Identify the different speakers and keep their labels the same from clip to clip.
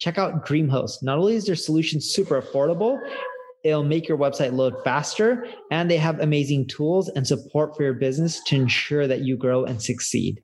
Speaker 1: Check out DreamHost. Not only is their solution super affordable, it'll make your website load faster, and they have amazing tools and support for your business to ensure that you grow and succeed.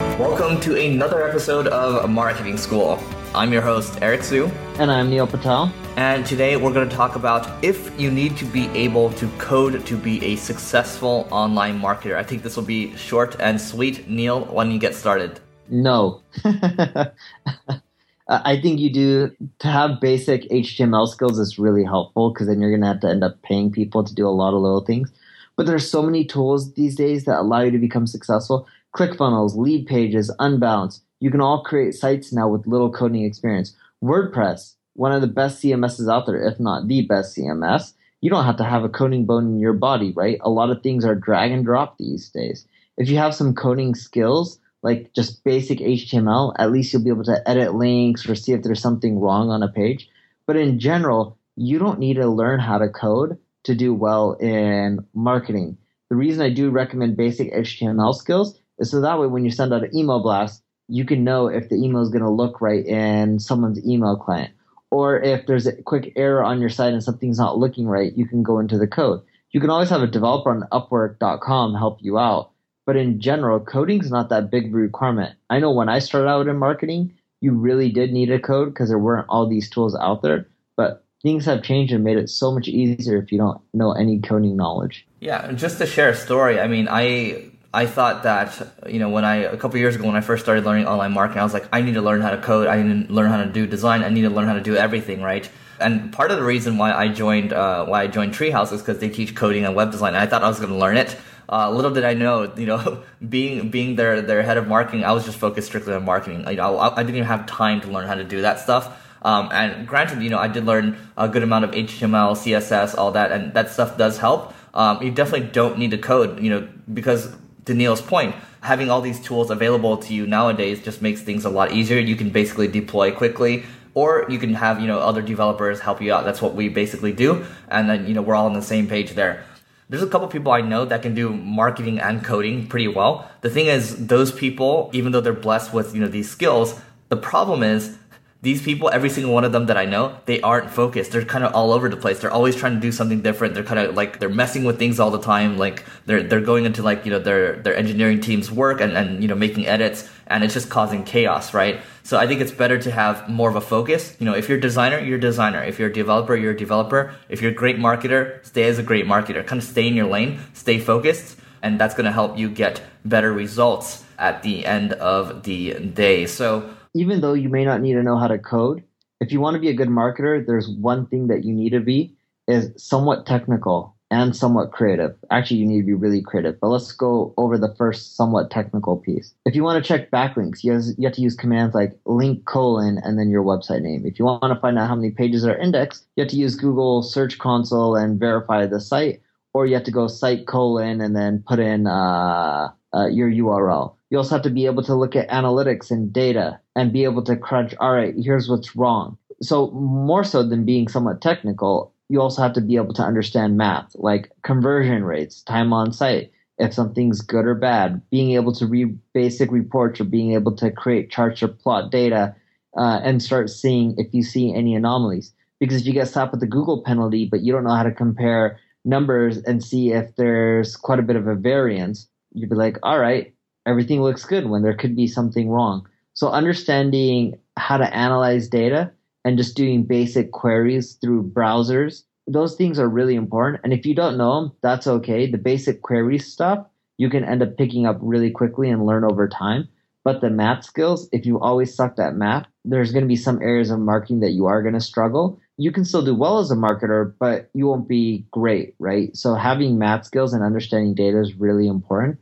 Speaker 2: Welcome to another episode of Marketing School. I'm your host, Eric Siu.
Speaker 3: And I'm Neil Patel.
Speaker 2: And today we're going to talk about if you need to be able to code to be a successful online marketer. I think this will be short and sweet. Neil, why don't you get started?
Speaker 3: No. I think you do to have basic HTML skills is really helpful because then you're going to have to end up paying people to do a lot of little things. But there's so many tools these days that allow you to become successful. ClickFunnels, lead pages, Unbounce. You can all create sites now with little coding experience. WordPress, one of the best CMSs out there, if not the best CMS. You don't have to have a coding bone in your body, right? A lot of things are drag and drop these days. If you have some coding skills, like just basic HTML, at least you'll be able to edit links or see if there's something wrong on a page. But in general, you don't need to learn how to code to do well in marketing. The reason I do recommend basic HTML skills is so that way when you send out an email blast, you can know if the email is going to look right in someone's email client. Or if there's a quick error on your site and something's not looking right, you can go into the code. You can always have a developer on Upwork.com help you out but in general, coding is not that big of a requirement. I know when I started out in marketing, you really did need a code because there weren't all these tools out there. But things have changed and made it so much easier if you don't know any coding knowledge.
Speaker 2: Yeah, just to share a story. I mean, I I thought that you know when I a couple years ago when I first started learning online marketing, I was like, I need to learn how to code. I need to learn how to do design. I need to learn how to do everything, right? And part of the reason why I joined uh, why I joined Treehouse is because they teach coding and web design. And I thought I was going to learn it. Uh, little did I know, you know, being being their their head of marketing, I was just focused strictly on marketing. You know, I, I didn't even have time to learn how to do that stuff. Um, and granted, you know, I did learn a good amount of HTML, CSS, all that, and that stuff does help. Um, you definitely don't need to code, you know, because to Neil's point, having all these tools available to you nowadays just makes things a lot easier. You can basically deploy quickly or you can have you know other developers help you out that's what we basically do and then you know we're all on the same page there there's a couple people I know that can do marketing and coding pretty well. The thing is, those people, even though they're blessed with you know these skills, the problem is these people, every single one of them that I know, they aren't focused. They're kind of all over the place. They're always trying to do something different. They're kind of like they're messing with things all the time. Like they're they're going into like you know their their engineering team's work and and you know making edits, and it's just causing chaos, right? So I think it's better to have more of a focus. You know, if you're a designer, you're a designer. If you're a developer, you're a developer. If you're a great marketer, stay as a great marketer. Kind of stay in your lane, stay focused, and that's going to help you get better results at the end of the day. So
Speaker 3: even though you may not need to know how to code, if you want to be a good marketer, there's one thing that you need to be is somewhat technical and somewhat creative. Actually, you need to be really creative. But let's go over the first somewhat technical piece. If you want to check backlinks, you have, to use commands like link colon and then your website name. If you want to find out how many pages are indexed, you have to use Google Search Console and verify the site, or you have to go site colon and then put in uh, uh, your URL. You also have to be able to look at analytics and data and be able to crunch, all right, here's what's wrong. So, more so than being somewhat technical, you also have to be able to understand math, like conversion rates, time on site, if something's good or bad, being able to read basic reports or being able to create charts or plot data uh, and start seeing if you see any anomalies. Because if you get slapped with a Google penalty, but you don't know how to compare numbers and see if there's quite a bit of a variance, you'd be like, all right, everything looks good when there could be something wrong. So understanding how to analyze data and just doing basic queries through browsers, those things are really important. And if you don't know them, that's okay. The basic query stuff, you can end up picking up really quickly and learn over time. But the math skills, if you always sucked at math, there's going to be some areas of marketing that you are going to struggle. You can still do well as a marketer, but you won't be great, right? So having math skills and understanding data is really important.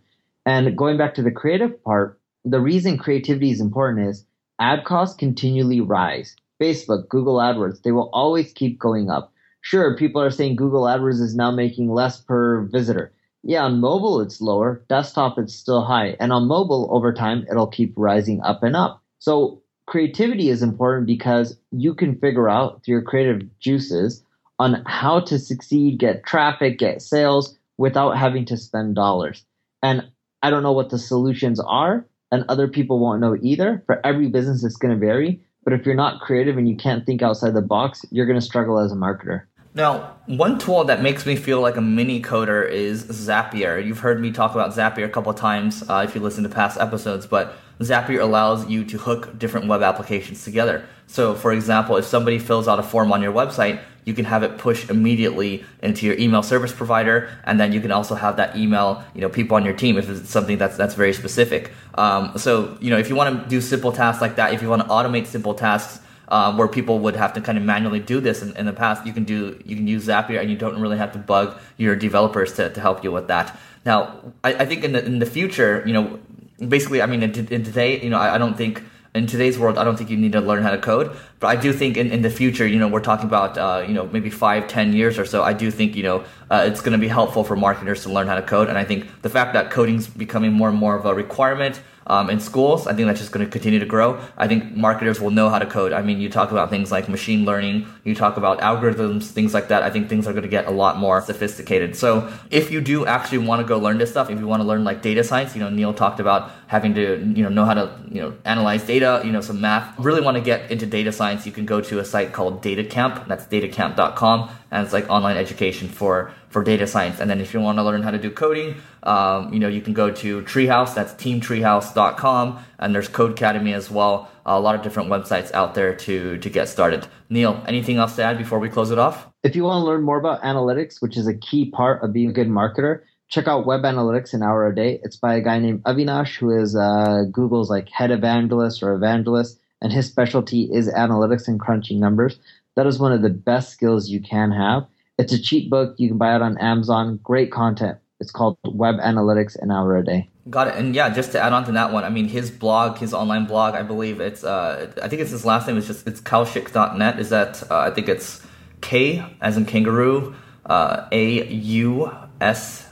Speaker 3: And going back to the creative part, the reason creativity is important is ad costs continually rise. Facebook, Google AdWords, they will always keep going up. Sure, people are saying Google AdWords is now making less per visitor. Yeah, on mobile it's lower, desktop it's still high, and on mobile over time it'll keep rising up and up. So creativity is important because you can figure out through your creative juices on how to succeed, get traffic, get sales without having to spend dollars. And I don't know what the solutions are, and other people won't know either. For every business, it's going to vary. But if you're not creative and you can't think outside the box, you're going to struggle as a marketer.
Speaker 2: Now, one tool that makes me feel like a mini coder is Zapier. You've heard me talk about Zapier a couple of times uh, if you listen to past episodes, but Zapier allows you to hook different web applications together. So, for example, if somebody fills out a form on your website, you can have it push immediately into your email service provider, and then you can also have that email, you know, people on your team if it's something that's that's very specific. Um, so, you know, if you want to do simple tasks like that, if you want to automate simple tasks um, where people would have to kind of manually do this in, in, the past, you can do you can use Zapier, and you don't really have to bug your developers to, to help you with that. Now, I, I think in the in the future, you know, basically, I mean, in, in today, you know, I, I, don't think in today's world, I don't think you need to learn how to code. But I do think in, in the future, you know, we're talking about, uh, you know, maybe five, ten years or so. I do think, you know, uh, it's going to be helpful for marketers to learn how to code. And I think the fact that coding's becoming more and more of a requirement um, in schools. I think that's just going to continue to grow. I think marketers will know how to code. I mean, you talk about things like machine learning, you talk about algorithms, things like that. I think things are going to get a lot more sophisticated. So if you do actually want to go learn this stuff, if you want to learn like data science, you know, Neil talked about having to, you know, know how to, you know, analyze data, you know, some math. Really want to get into data science, you can go to a site called DataCamp. That's datacamp.com, and it's like online education for for data science. And then if you want to learn how to do coding, um, you know, you can go to Treehouse. That's teamtreehouse.com, and there's Codecademy as well. a lot of different websites out there to to get started. Neil, anything else to add before we close it off?
Speaker 3: If you want to learn more about analytics, which is a key part of being a good marketer, check out Web Analytics an hour a day. It's by a guy named Avinash, who is uh, Google's like head evangelist or evangelist, and his specialty is analytics and crunching numbers. That is one of the best skills you can have. It's a cheap book. You can buy it on Amazon. Great content. It's called Web Analytics an Hour a Day.
Speaker 2: Got it. And yeah, just to add on to that one, I mean, his blog, his online blog, I believe it's, uh, I think it's his last name. It's just, it's kaushik.net. Is that, uh, I think it's K as in kangaroo, uh, A U S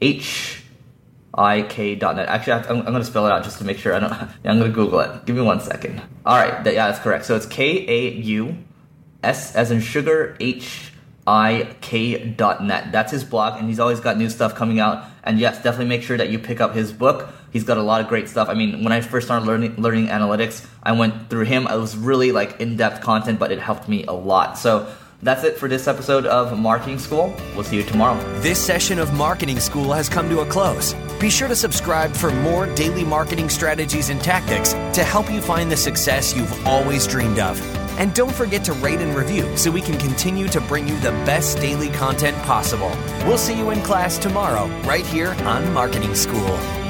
Speaker 2: H I K dot net. Actually, I'm, I'm going to spell it out just to make sure. I don't. I'm going to Google it. Give me one second. All right. Yeah, that's correct. So it's K A U S as in sugar H ik.net. That's his blog, and he's always got new stuff coming out. And yes, definitely make sure that you pick up his book. He's got a lot of great stuff. I mean, when I first started learning learning analytics, I went through him. It was really like in depth content, but it helped me a lot. So that's it for this episode of Marketing School. We'll see you tomorrow.
Speaker 4: This session of Marketing School has come to a close. Be sure to subscribe for more daily marketing strategies and tactics to help you find the success you've always dreamed of. And don't forget to rate and review so we can continue to bring you the best daily content possible. We'll see you in class tomorrow, right here on Marketing School.